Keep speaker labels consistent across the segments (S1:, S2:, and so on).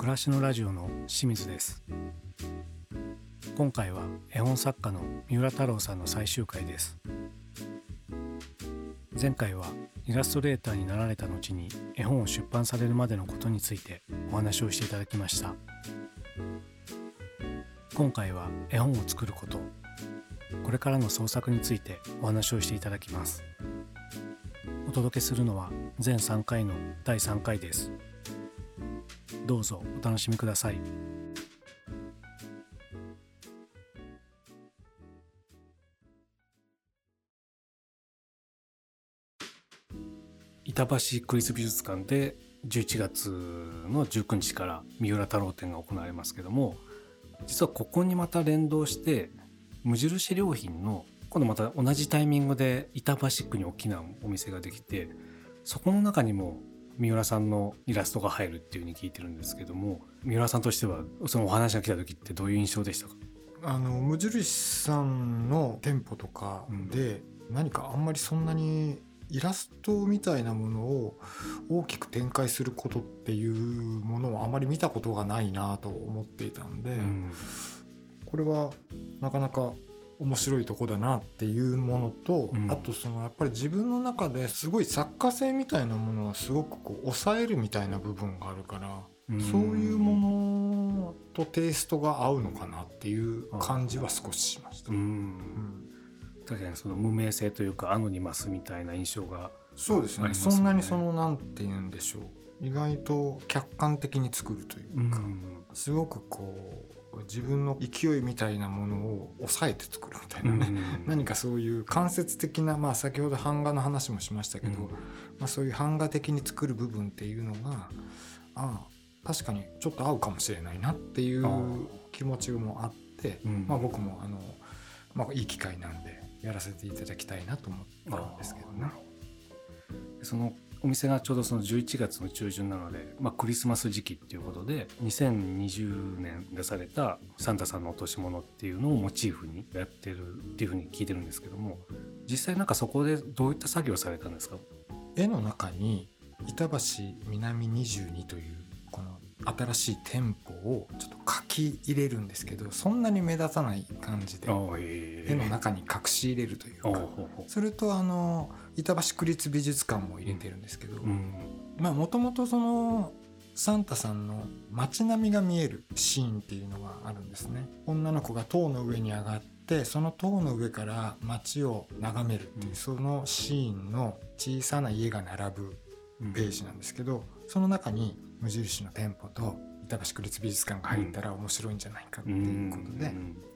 S1: 暮らしのラジオの清水です。今回は絵本作家の三浦太郎さんの最終回です。前回はイラストレーターになられた後に絵本を出版されるまでのことについてお話をしていただきました。今回は絵本を作ることこれからの創作についてお話をしていただきます。お届けするのは全3回の第3回です。どうぞお楽しみください。板橋区立美術館で11月の19日から三浦太郎展が行われますけども実はここにまた連動して無印良品の今度また同じタイミングで板橋区に大きなお店ができてそこの中にも三浦さんのイラストが入るっていうふうに聞いてるんですけども三浦さんとしてはそのお話が来た時ってどういう印象でしたか？
S2: あの無印さんの店舗とかで何かあんまりそんなにイラストみたいなものを大きく展開することっていうものをあまり見たことがないなと思っていたんで、うん、これはなかなか面白いとこだなっていうものと、うん、あとそのやっぱり自分の中ですごい作家性みたいなものはすごくこう抑えるみたいな部分があるから、うん、そういうものとテイストが合うのかなっていう感じは少ししました。うん。
S1: 確かにその無名性というかアノニマスみたいな印象が、
S2: そうですね。そんなにそのなんて言うんでしょう。意外と客観的に作るというか、うん、すごくこう自分の勢いみたいなものを抑えて作るみたいなね、うん、何かそういう間接的な、まあ、先ほど版画の話もしましたけど、うん、まあ、そういう版画的に作る部分っていうのがああ確かにちょっと合うかもしれないなっていう気持ちもあって、まあ、僕もあの、まあ、いい機会なんでやらせていただきたいなと思ったんですけどね。
S1: そのお店がちょうどその11月の中旬なので、まあ、クリスマス時期っていうことで2020年出されたサンタさんの落とし物っていうのをモチーフにやってるっていうふうに聞いてるんですけども実際なんかそこでどういった作業されたんですか？
S2: 絵の中に板橋南22という新しい店舗をちょっと書き入れるんですけどそんなに目立たない感じで絵の中に隠し入れるというかそれとあの板橋区立美術館も入れてるんですけどまあもともとそのサンタさんの街並みが見えるシーンっていうのがあるんですね。女の子が塔の上に上がってその塔の上から街を眺めるっていう、そのシーンの小さな家が並ぶページなんですけど、その中に無印の店舗と板橋区立美術館が入ったら面白いんじゃないかっていうことで、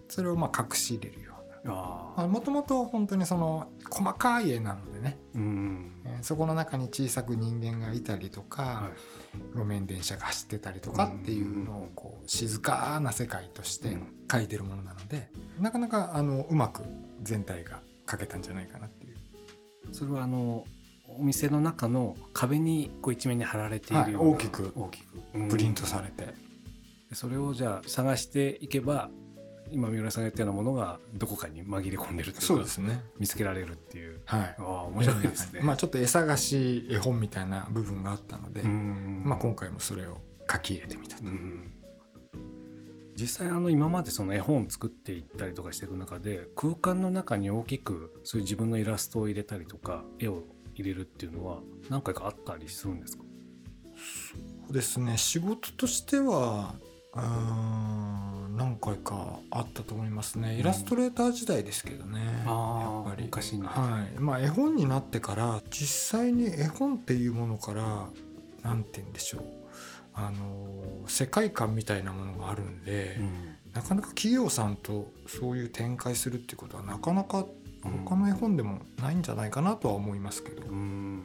S2: それをまあ隠し入れるよもともと本当にその細かい絵なのでね、うん。えー、そこの中に小さく人間がいたりとか、はい、路面電車が走ってたりとかっていうのをこう静かな世界として描いてるものなので、なかなかあのうまく全体が描けたんじゃないかなっていう。
S1: それはあのお店の中の壁にこう一面に貼られているような、
S2: はい、大きく大きく。プリントされて、
S1: うん、それをじゃあ探していけば今三浦さんが言ったようなものがどこかに紛れ込んでるというか
S2: そうですね。
S1: 見つけられるっていう、
S2: はい、
S1: あ面白いですね。
S2: まあちょっと絵探し絵本みたいな部分があったので、まあ、今回もそれを書き入れてみたと。
S1: 実際あの今までその絵本を作っていったりとかしていく中で空間の中に大きくそういう自分のイラストを入れたりとか絵を入れるっていうのは何回かあったりするんですか？
S2: そうですね。仕事としてはうん何回かあったと思いますね、イラストレーター時代ですけどね、
S1: やっぱり。昔
S2: はい。まあ絵本になってから実際に絵本っていうものから何て言うんでしょう。あの世界観みたいなものがあるんで、うん、なかなか企業さんとそういう展開するっていうことはなかなか他の絵本でもないんじゃないかなとは思いますけど。うん。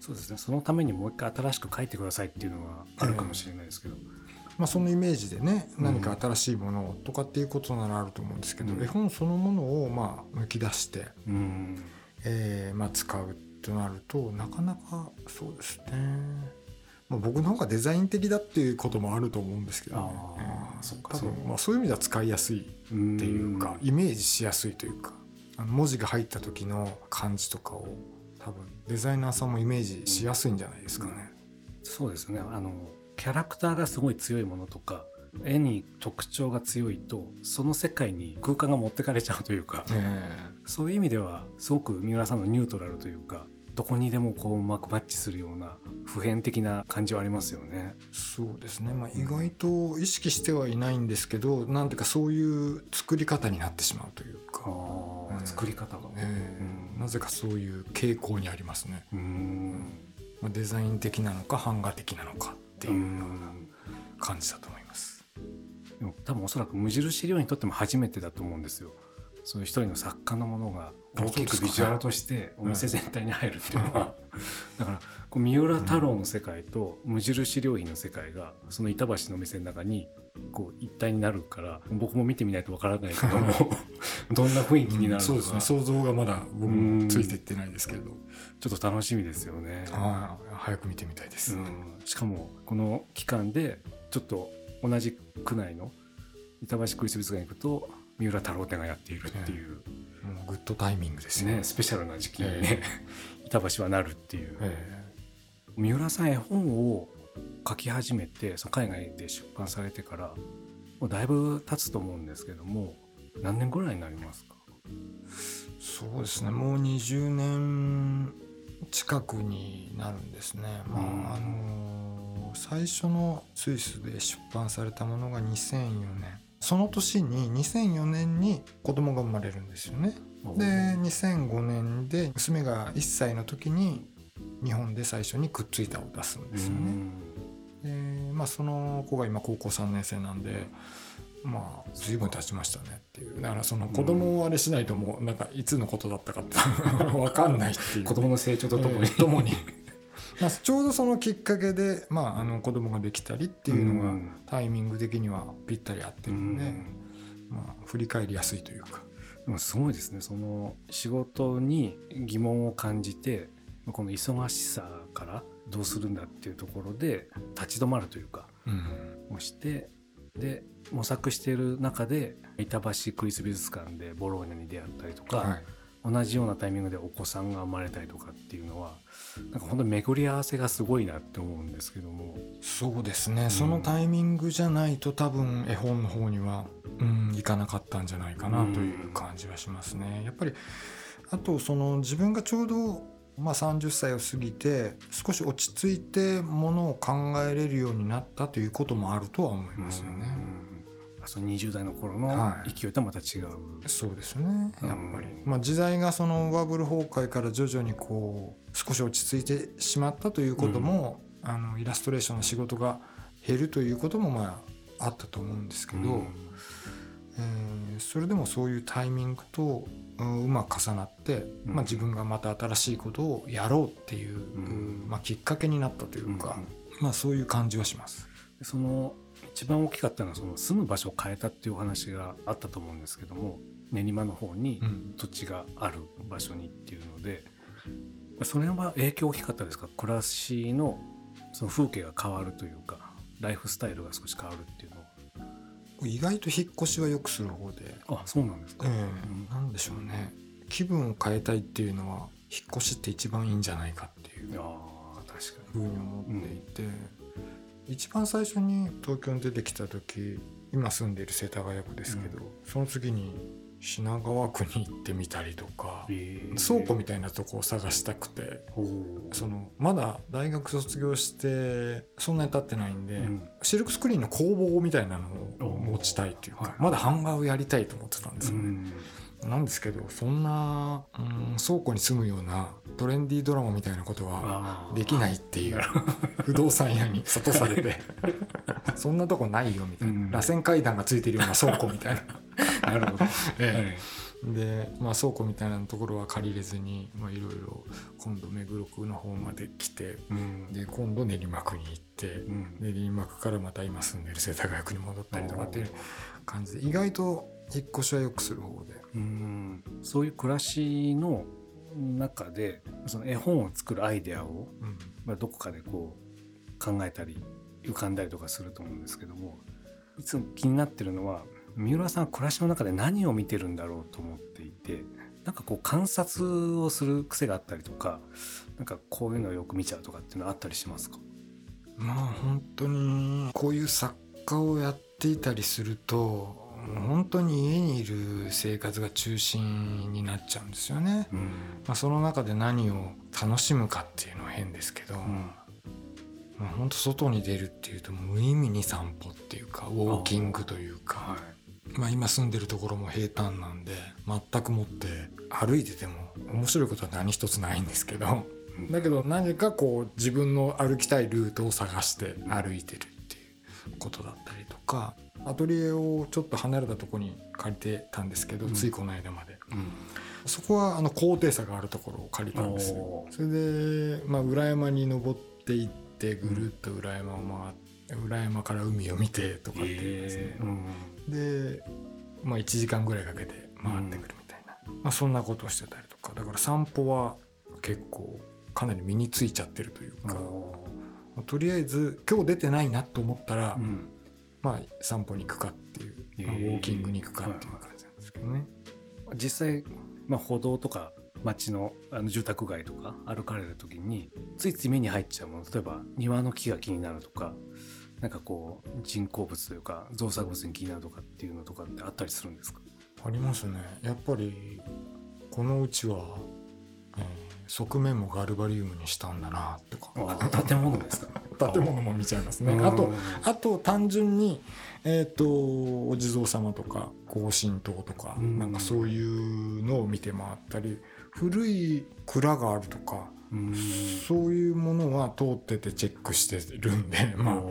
S1: そうですね。そのためにもう一回新しく書いてくださいっていうのはあるかもしれないですけど、えー、
S2: まあ、そのイメージでね何か新しいものとかっていうことならあると思うんですけど、うん、絵本そのものをまあ抜き出して、うん、えー、まあ、使うとなるとなかなかそうですね、まあ、僕の方がデザイン的だっていうこともあると思うんですけど、ね、あそ多分まあそういう意味では使いやすいっていうか、イメージしやすいというか。あの文字が入った時の感じとかを多分デザイナーさんもイメージしやすいんじゃないですかね。
S1: そうですね。あのキャラクターがすごい強いものとか絵に特徴が強いとその世界に空間が持ってかれちゃうというか、そういう意味ではすごく三浦さんのニュートラルというかどこにでもこううまくマッチするような普遍的な感じはありますよね。
S2: そうですね、まあ、意外と意識してはいないんですけどなんていうかそういう作り方になってしまうというか、
S1: うん、作り方が、
S2: えー、うん、なぜかそういう傾向にありますね。うん。まあ、デザイン的なのか版画的なのかっていうような感じだと思います。
S1: でも多分おそらく無印良にとっても初めてだと思うんですよ。そういう一人の作家のものが大きくビジュアル。としてお店全体に入るっていう。のは、だからこう三浦太郎の世界と無印良品の世界がその板橋のお店の中にこう一体になるから僕も見てみないとわからないけども どんな雰囲気になるのか、うん、
S2: そうですね。想像がまだ僕もついていってないですけど。
S1: ちょっと楽しみですよね。
S2: 早く見てみたいです、うん、
S1: しかもこの期間でちょっと同じ区内の板橋区立美術館に行くと三浦太郎展がやっているっていう、
S2: えー、グッドタイミングですね
S1: スペシャルな時期にね、えー、板橋はなるっていう、えー、三浦さん絵本を書き始めてその海外で出版されてからもうだいぶ経つと思うんですけども何年ぐらいになりますか？
S2: そうですね。もう20年近くになるんですね。まあ、あのー、最初のスイスで出版されたものが2004年その年に2004年に子供が生まれるんですよね。で2005年で娘が1歳の時に日本で最初にくっついたを出すんですよね。でまあその子が今高校3年生なんでまあ随分経ちましたねっていう。だからその子供をあれしないともうなんかいつのことだったかって 分かんないっていう。
S1: 子供の成長とともに、え
S2: ー、ともにまあ、ちょうどそのきっかけで、まあ、あの子供ができたりっていうのがタイミング的にはぴったり合ってるんで、まあ、振り返りやすいというか。
S1: でもすごいですね。その仕事に疑問を感じてこの忙しさからどうするんだっていうところで立ち止まるというか、うん、をしてで模索している中で板橋クリス美術館でボローニャに出会ったりとか、はい、同じようなタイミングでお子さんが生まれたりとかっていうのはなんか本当に巡り合わせがすごいなって思うんですけども。
S2: そうですね、うん、そのタイミングじゃないと多分絵本の方には、うん、いかなかったんじゃないかなという感じはしますね。やっぱりあとその自分がちょうどまあ、30歳を過ぎて少し落ち着いてものを考えれるようになったということもあるとは思いますよね。うん
S1: その20代の頃の勢いとはまた違う、はい、
S2: そうですね。やっぱり、まあ、時代がそのバブル崩壊から徐々にこう少し落ち着いてしまったということも、うん、あのイラストレーションの仕事が減るということもまああったと思うんですけど、うん、えー、それでもそういうタイミングとうまく重なって、うん、まあ、自分がまた新しいことをやろうっていう、まあ、きっかけになったというか、まあ、そういう感じはします。
S1: その一番大きかったのはその住む場所を変えたっていうお話があったと思うんですけども練馬の方に土地がある場所にっていうので、うん、それは影響大きかったですか？暮らしのその風景が変わるというかライフスタイルが少し変わるっていうの
S2: 意外と引っ越しはよくする方で。
S1: あそうなんですか、え
S2: ー、なんでしょうね。気分を変えたいっていうのは引っ越しって一番いいんじゃないかっていうふうに思っていて、うん一番最初に東京に出てきた時今住んでいる世田谷区ですけど、うん、その次に品川区に行ってみたりとか、え。ー、倉庫みたいなとこを探したくてそのまだ大学卒業してそんなに経ってないんで、うん、シルクスクリーンの工房みたいなのを持ちたいというかまだ版画をやりたいと思ってたんですよね。うんなんですけどそんな、うん、倉庫に住むようなトレンディードラマみたいなことはできないっていう不動産屋に諭されて。そんなとこないよみたいな、うん、螺旋階段がついてるような倉庫みたいな。なるほど、ええ、で、まあ、倉庫みたいなところは借りれずにいろいろ今度目黒区の方まで来て、うん、で今度練馬区に行って、うん、練馬区からまた今住んでる世田谷区に戻ったりとかっていう感じで意外と引っ越しはよくする方で。
S1: うん。そういう暮らしの中でその絵本を作るアイデアを、うん、まあ、どこかでこう考えたり浮かんだりとかすると思うんですけどもいつも気になってるのは三浦さんは暮らしの中で何を見てるんだろうと思っていてなんかこう観察をする癖があったりとかなんかこういうのをよく見ちゃうとかっていうのはあったりしますか？
S2: まあ本当にこういう作家をやっていたりすると本当に家にいる生活が中心になっちゃうんですよね。うん、まあ、その中で何を楽しむかっていうのは変ですけど、うん、まあ、本当外に出るっていうと無意味に散歩っていうかウォーキングというか、はい、まあ、今住んでるところも平坦なんで全くもって歩いてても面白いことは何一つないんですけど。だけど何かこう自分の歩きたいルートを探して歩いてるっていうことだったりとかアトリエをちょっと離れたとこに借りてたんですけど、うん、ついこの間まで、うん、そこはあの高低差があるところを借りたんですよ。それで、まあ、裏山に登っていってぐるっと裏山を回って裏山から海を見てとかっていうで。すね、えー、で、まあ、1時間ぐらいかけて回ってくるみたいな、まあ、そんなことをしてたりとか。だから散歩は結構かなり身についちゃってるというか。とりあえず今日出てないなと思ったら、うん、まあ散歩に行くかっていう、まあ、ウォーキングに行くかっていう感じなんですけどね。
S1: 実際、まあ、歩道とか街のあの住宅街とか歩かれる時についつい目に入っちゃうもの例えば庭の木が気になるとかなんかこう人工物というか造作物に気になるとかっていうのとかってあったりするんですか？
S2: ありますね。やっぱりこのうちは、えー側面もガルバリウムにしたんだなとか。
S1: 建物です
S2: か？建物も見ちゃいますね。あとあと単純にえっ、ー、とお地蔵様とか高神塔とかなんかそういうのを見て回ったり古い蔵があるとかそういうものは通っててチェックしてるんでま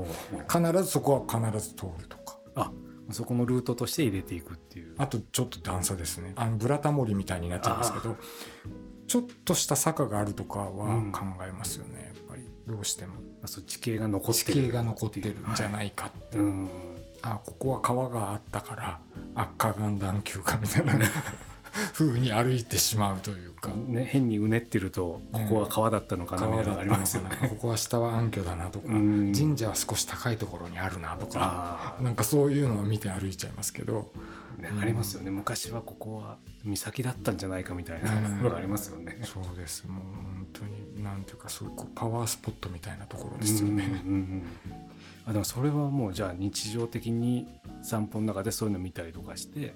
S2: あ必ずそこは必ず通るとか。
S1: あそこのルートとして入れていくっていう。
S2: あとちょっと段差ですね。あのブラタモリみたいになっちゃうんですけどちょっとした坂があるとかは考えますよね、うん、どうしても。
S1: そう地形が残って
S2: る。地形が残ってるんじゃないかって、はい、あここは川があったから悪化岩断丘かみたいな 風に歩いてしまうというか、
S1: ね、変にうねってるとここは川だったのかなみたいなのありますよね、
S2: ここは下は暗渠だなとか神社は少し高いところにあるなとかなんかそういうのを見て歩いちゃいますけど。
S1: ね、ありますよね。昔はここは岬だったんじゃないかみたいなのがありますよね、
S2: そうです。もう本当になんていうかそういうパワースポットみたいなところですよね、うんうんうん、
S1: あでもそれはもうじゃあ日常的に散歩の中でそういうの見たりとかして、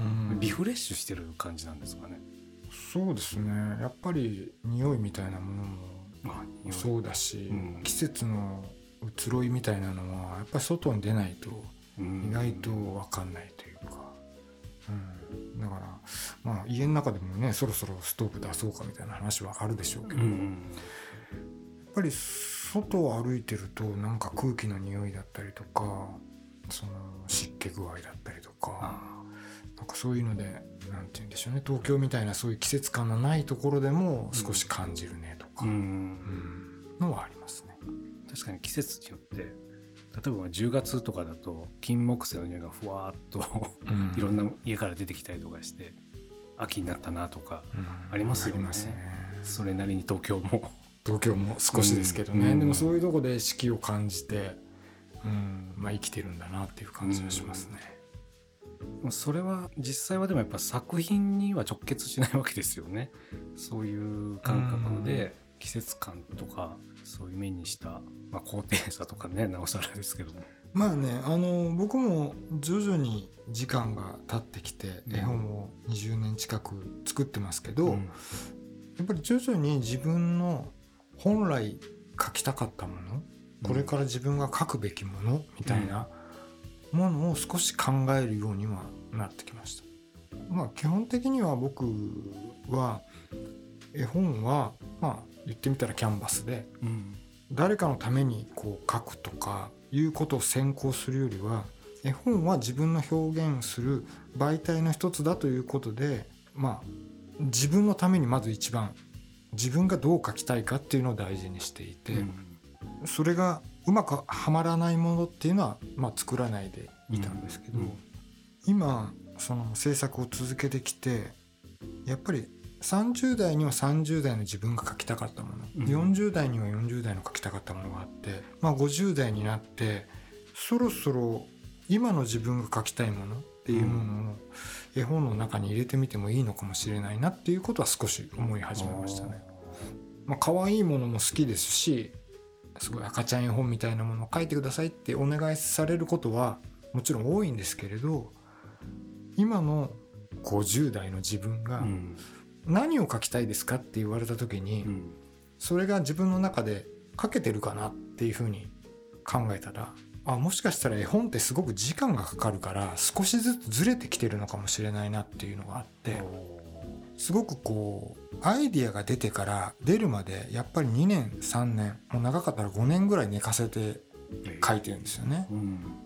S1: うん、リフレッシュしてる感じなんですかね。
S2: そうですね。やっぱり匂いみたいなものもそうだし、うん、季節の移ろいみたいなのはやっぱり外に出ないと意外と分かんないというか、うん、だからまあ家の中でもねそろそろストーブ出そうかみたいな話はあるでしょうけど、うん、やっぱり外を歩いてるとなんか空気の匂いだったりとかその湿気具合だったりとかなんかそういうので何て言うんでしょうね東京みたいなそういう季節感のないところでも少し感じるねとか、うん、のはありますね。
S1: 確かに季節によって例えば10月とかだと金木犀の匂いがふわっといろんな家から出てきたりとかして秋になったなとかありますよね,、それなりに東京も。
S2: 東京も少しですけどね、うん、でもそういうとこで四季を感じて、うん。まあ、生きてるんだなっていう感じがしますね。
S1: うん、それは実際はでもやっぱ作品には直結しないわけですよね。そういう感覚で。季節感とかそういう目にした、まあ、高低差とかねなおさらですけども。
S2: まあねあの僕も徐々に時間が経ってきて絵本を20年近く作ってますけど、うん、やっぱり徐々に自分の本来書きたかったものこれから自分が書くべきものみたいなものを少し考えるようにはなってきました。まあ基本的には僕は絵本はまあ言ってみたらキャンバスで、うん、誰かのためにこう書くとかいうことを先行するよりは絵本は自分の表現する媒体の一つだということでまあ自分のためにまず一番自分がどう書きたいかっていうのを大事にしていて、うん、それがうまくはまらないものっていうのは、まあ、作らないでいたんですけど、うん、今その制作を続けてきてやっぱり30代には30代の自分が書きたかったもの、うん、40代には40代の書きたかったものがあって、まあ、50代になってそろそろ今の自分が書きたいものっていうものを絵本の中に入れてみてもいいのかもしれないなっていうことは少し思い始めましたね。まあ可愛いものも好きですしすごい赤ちゃん絵本みたいなものを書いてくださいってお願いされることはもちろん多いんですけれど今の50代の自分が何を書きたいですかって言われた時に、それが自分の中で書けてるかなっていうふうに考えたらあもしかしたら絵本ってすごく時間がかかるから少しずつずれてきてるのかもしれないなっていうのがあってすごくこうアイディアが出てから出るまでやっぱり2年3年もう長かったら5年ぐらい寝かせて書いてるんですよね。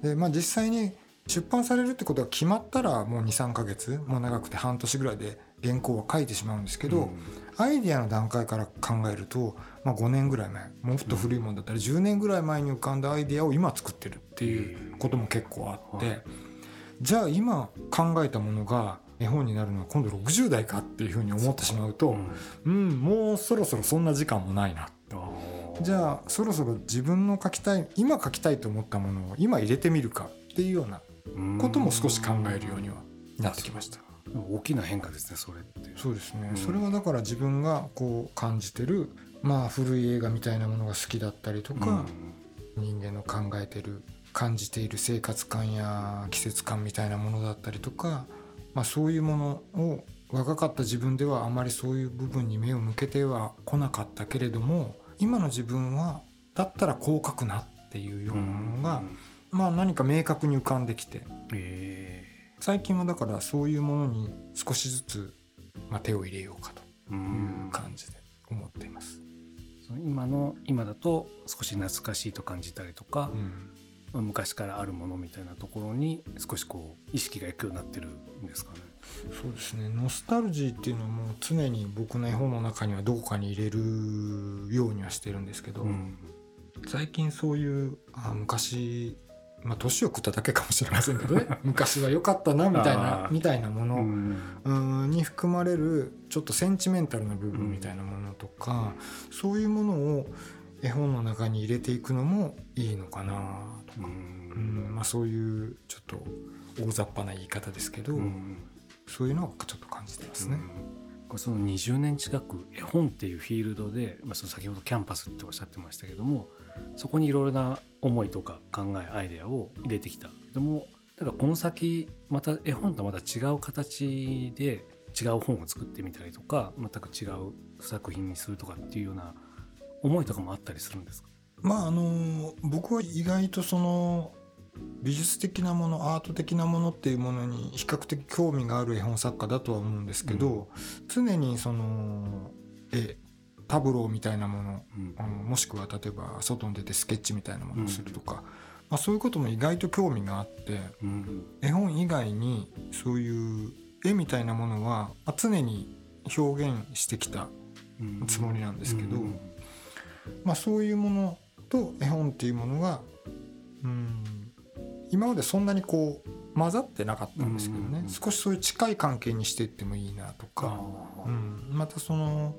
S2: でまあ実際に出版されるってことが決まったらもう23ヶ月もう長くて半年ぐらいで原稿は書いてしまうんですけど、うん、アイディアの段階から考えると、まあ、5年ぐらい前もっと古いものだったら10年ぐらい前に浮かんだアイディアを今作ってるっていうことも結構あって、じゃあ今考えたものが絵本になるのは今度60代かっていうふうに思ってしまうと、うん、うん、もうそろそろそんな時間もないなじゃあそろそろ自分の書きたい今書きたいと思ったものを今入れてみるかっていうようなことも少し考えるようにはなってきました。
S1: 大きな変化ですねそれって。
S2: そうですね、うん、それはだから自分がこう感じてるまあ古い映画みたいなものが好きだったりとか、うん、人間の考えてる感じている生活感や季節感みたいなものだったりとか、まあ、そういうものを若かった自分ではあまりそういう部分に目を向けては来なかったけれども今の自分はだったらこう書くなっていうようなものが、うん。まあ何か明確に浮かんできて、えー、最近はだからそういうものに少しずつ、まあ、手を入れようかという感じで思っています。
S1: 今の今だと少し懐かしいと感じたりとか、うん、昔からあるものみたいなところに少しこう意識がいくようになってるんですかね。
S2: そうですねノスタルジーっていうのはもう常に僕の絵本の中にはどこかに入れるようにはしてるんですけど、うん、最近そういうあ昔まあ年を食っただけかもしれませんけどね。昔は良かったなみたいなみたいなもの、うん、に含まれるちょっとセンチメンタルな部分みたいなものとか、うん、そういうものを絵本の中に入れていくのもいいのかなとか、うん、まあ、そういうちょっと大雑把な言い方ですけど、そういうのをちょっと感じてますね。
S1: その20年近く絵本っていうフィールドで、まあ、その先ほどキャンパスっておっしゃってましたけどもそこにいろいろな思いとか考えアイデアを入れてきた。でもだからこの先また絵本とまた違う形で違う本を作ってみたりとか全く違う作品にするとかっていうような思いとかもあったりするんですか？
S2: まああの僕は意外とその美術的なものアート的なものっていうものに比較的興味がある絵本作家だとは思うんですけど、うん、常にその絵タブローみたいなもの、うん、もしくは例えば外に出てスケッチみたいなものをするとか、うん、まあ、そういうことも意外と興味があって、うん、絵本以外にそういう絵みたいなものは常に表現してきたつもりなんですけど、まあ、そういうものと絵本っていうものが、うん、今までそんなにこう混ざってなかったんですけどね、少しそういう近い関係にしていってもいいなとか、うん、またその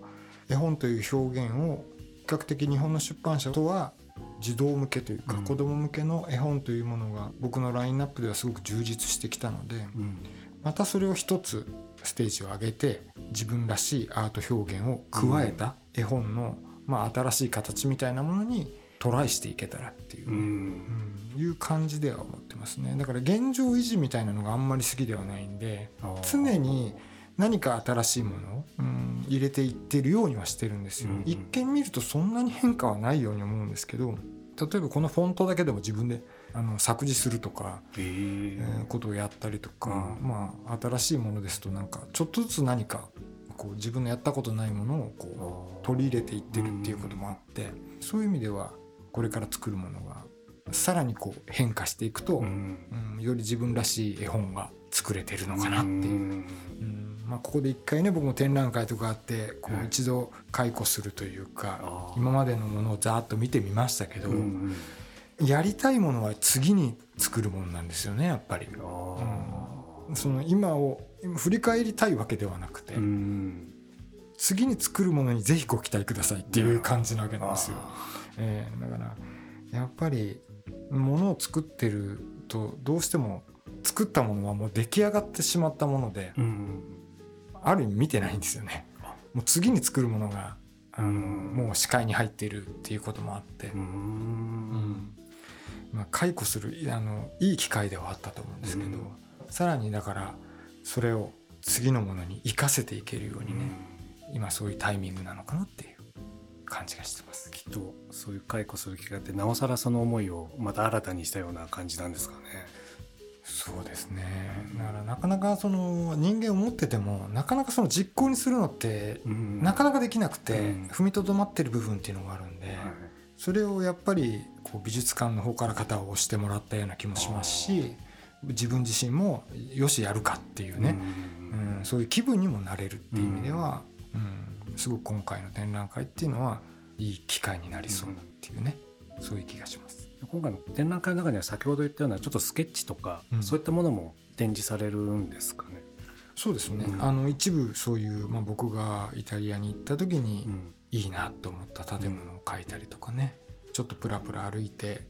S2: 絵本という表現を比較的日本の出版社とは児童向けというか子供向けの絵本というものが僕のラインナップではすごく充実してきたので、またそれを一つステージを上げて自分らしいアート表現を加えた絵本の、まあ、新しい形みたいなものにトライしていけたらっていう、うん、いう感じでは思ってますね。だから現状維持みたいなのがあんまり好きではないんで常に何か新しいものを、うん、入れていってるようにはしてるんですよ、うん。うん、一見見るとそんなに変化はないように思うんですけど例えばこのフォントだけでも自分であの作字するとか、え。ー、えー、ことをやったりとか、うん、まあ新しいものですとなんかちょっとずつ何かこう自分のやったことないものをこう取り入れていってるっていうこともあって、うん、そういう意味ではこれから作るものがさらにこう変化していくと、うん、うん、より自分らしい絵本が作れてるのかなっていう。うんまあ、ここで一回ね僕も展覧会とかあってこう一度解雇するというか、今までのものをざーっと見てみましたけど、やりたいものは次に作るものなんですよねやっぱり。うん、その今を振り返りたいわけではなくて、次に作るものにぜひご期待くださいっていう感じなわけなんですよ。えー、だからやっぱりものを作ってるとどうしても作ったものはもう出来上がってしまったもので、うん、ある意味見てないんですよね。もう次に作るものがあのもう視界に入っているっていうこともあって、うん、まあ、解雇するあのいい機会ではあったと思うんですけど、さらにだからそれを次のものに生かせていけるようにね、今そういうタイミングなのかなっていう感じがしてます。
S1: きっとそういう解雇する機会ってなおさらその思いをまた新たにしたような感じなんですかね。
S2: そうですね。だからなかなかその人間を持っててもなかなかその実行にするのってなかなかできなくて踏みとどまってる部分っていうのがあるんでそれをやっぱりこう美術館の方から肩を押してもらったような気もしますし自分自身もよしやるかっていうねうん。そういう気分にもなれるっていう意味ではうんすごく今回の展覧会っていうのはいい機会になりそうなっていうねそういう気がします。
S1: 今回の展覧会の中には先ほど言ったようなちょっとスケッチとか、うん、そういったものも展示されるんですかね？
S2: そうですね、うん、あの一部そういう、まあ、僕がイタリアに行った時にいいなと思った建物を描いたりとかね、うん、ちょっとプラプラ歩いて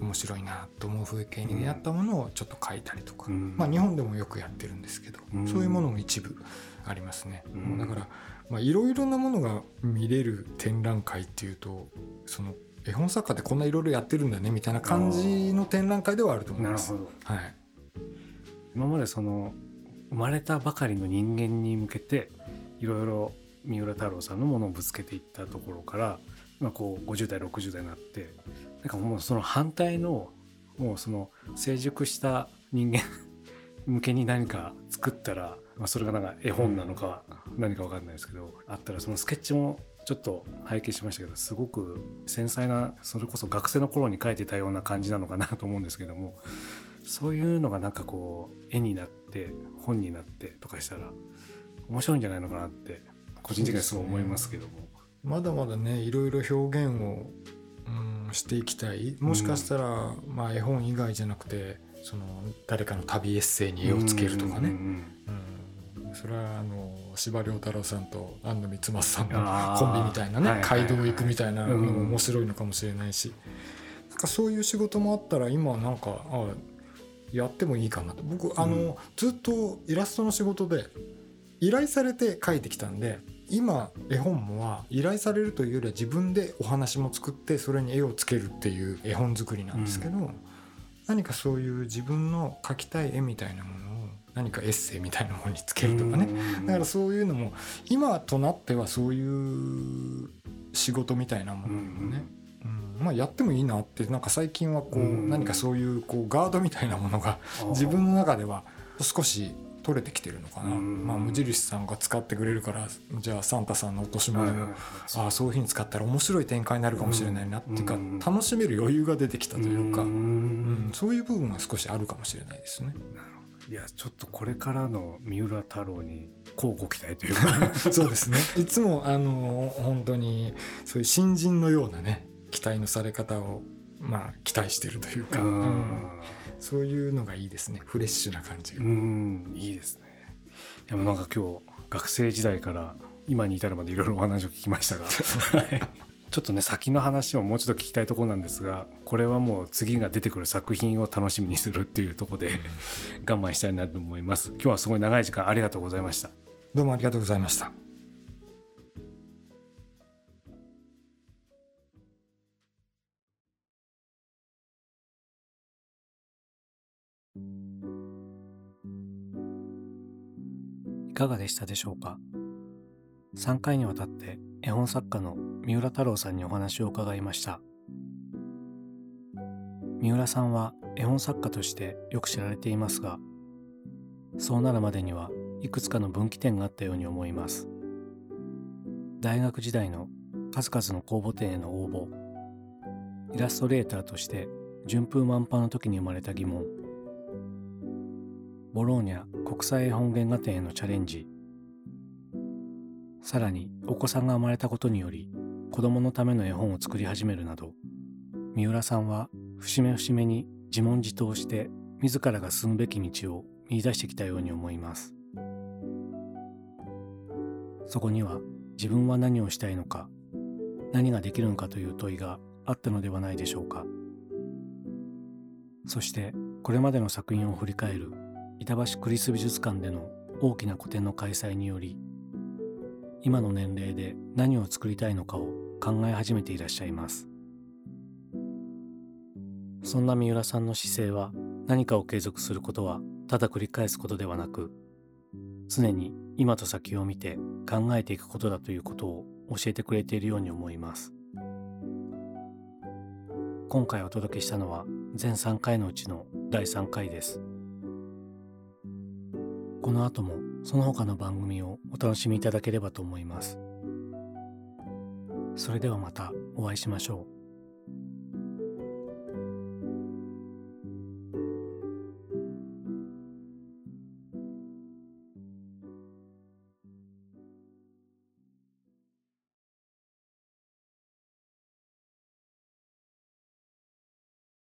S2: 面白いなと思う風景に出会ったものをちょっと描いたりとか、まあ、日本でもよくやってるんですけど、そういうものも一部ありますね。だからいろいろなものが見れる展覧会っていうとその絵本作家ってこんないろいろやってるんだねみたいな感じの展覧会ではあると思います。なるほどはい、
S1: 今までその生まれたばかりの人間に向けていろいろ三浦太郎さんのものをぶつけていったところから今こう50代60代になってなんかもうその反対のもうその成熟した人間向けに何か作ったら、まあ、それがなんか絵本なのか何か分かんないですけどあったらそのスケッチもちょっと拝見しましたけどすごく繊細なそれこそ学生の頃に描いてたような感じなのかなと思うんですけどもそういうのがなんかこう絵になって本になってとかしたら面白いんじゃないのかなって個人的にはそう思いますけども、ね、
S2: まだまだねいろいろ表現を、うん、していきたい。もしかしたら、うん、まあ、絵本以外じゃなくてその誰かの旅エッセイに絵をつけるとかね、うん、それはあの司馬太郎さんと安野光松さんのコンビみたいなね街道行くみたいなのも面白いのかもしれないし、なんかそういう仕事もあったら今なんかあやってもいいかな。と僕あの、ずっとイラストの仕事で依頼されて書いてきたんで今絵本は依頼されるというよりは自分でお話も作ってそれに絵をつけるっていう絵本作りなんですけど、うん、何かそういう自分の描きたい絵みたいなもの何かエッセイみたいなものにつけるとかね。だからそういうのも今となってはそういう仕事みたいなものもね、うん、まあやってもいいなってなんか最近はこう何かそういうこうガードみたいなものが自分の中では少し取れてきてるのかな、まあ、無印さんが使ってくれるからじゃあサンタさんの落とし物をああそういうふうに使ったら面白い展開になるかもしれないなっていうか楽しめる余裕が出てきたというか、うん、そういう部分は少しあるかもしれないですね。
S1: いやちょっとこれからの三浦太郎に乞うご期待というか。
S2: そうですね。いつもあの本当にそういう新人のようなね期待のされ方をまあ期待してるというか、うん、そういうのがいいですね。フレッシュな感じ
S1: うん。いいですね。でもなんか今日学生時代から今に至るまでいろいろお話を聞きましたが ちょっとね先の話をもうちょっと聞きたいところなんですがこれはもう次が出てくる作品を楽しみにするっていうところで 我慢したいなと思います。今日はすごい長い時間ありがとうございました。
S2: どうもありがとうございました。
S1: いかがでしたでしょうか？3回にわたって絵本作家の三浦太郎さんにお話を伺いました。三浦さんは絵本作家としてよく知られていますがそうなるまでにはいくつかの分岐点があったように思います。大学時代の数々の公募展への応募イラストレーターとして順風満帆の時に生まれた疑問ボローニャ国際絵本原画展へのチャレンジさらにお子さんが生まれたことにより子供のための絵本を作り始めるなど三浦さんは節目節目に自問自答して自らが進むべき道を見出してきたように思います。そこには自分は何をしたいのか何ができるのかという問いがあったのではないでしょうか。そしてこれまでの作品を振り返る板橋クリス美術館での大きな個展の開催により今の年齢で何を作りたいのかを考え始めていらっしゃいます。そんな三浦さんの姿勢は何かを継続することはただ繰り返すことではなく常に今と先を見て考えていくことだということを教えてくれているように思います。今回お届けしたのは全3回のうちの第3回です。この後もその他の番組をお楽しみいただければと思います。それではまたお会いしましょう。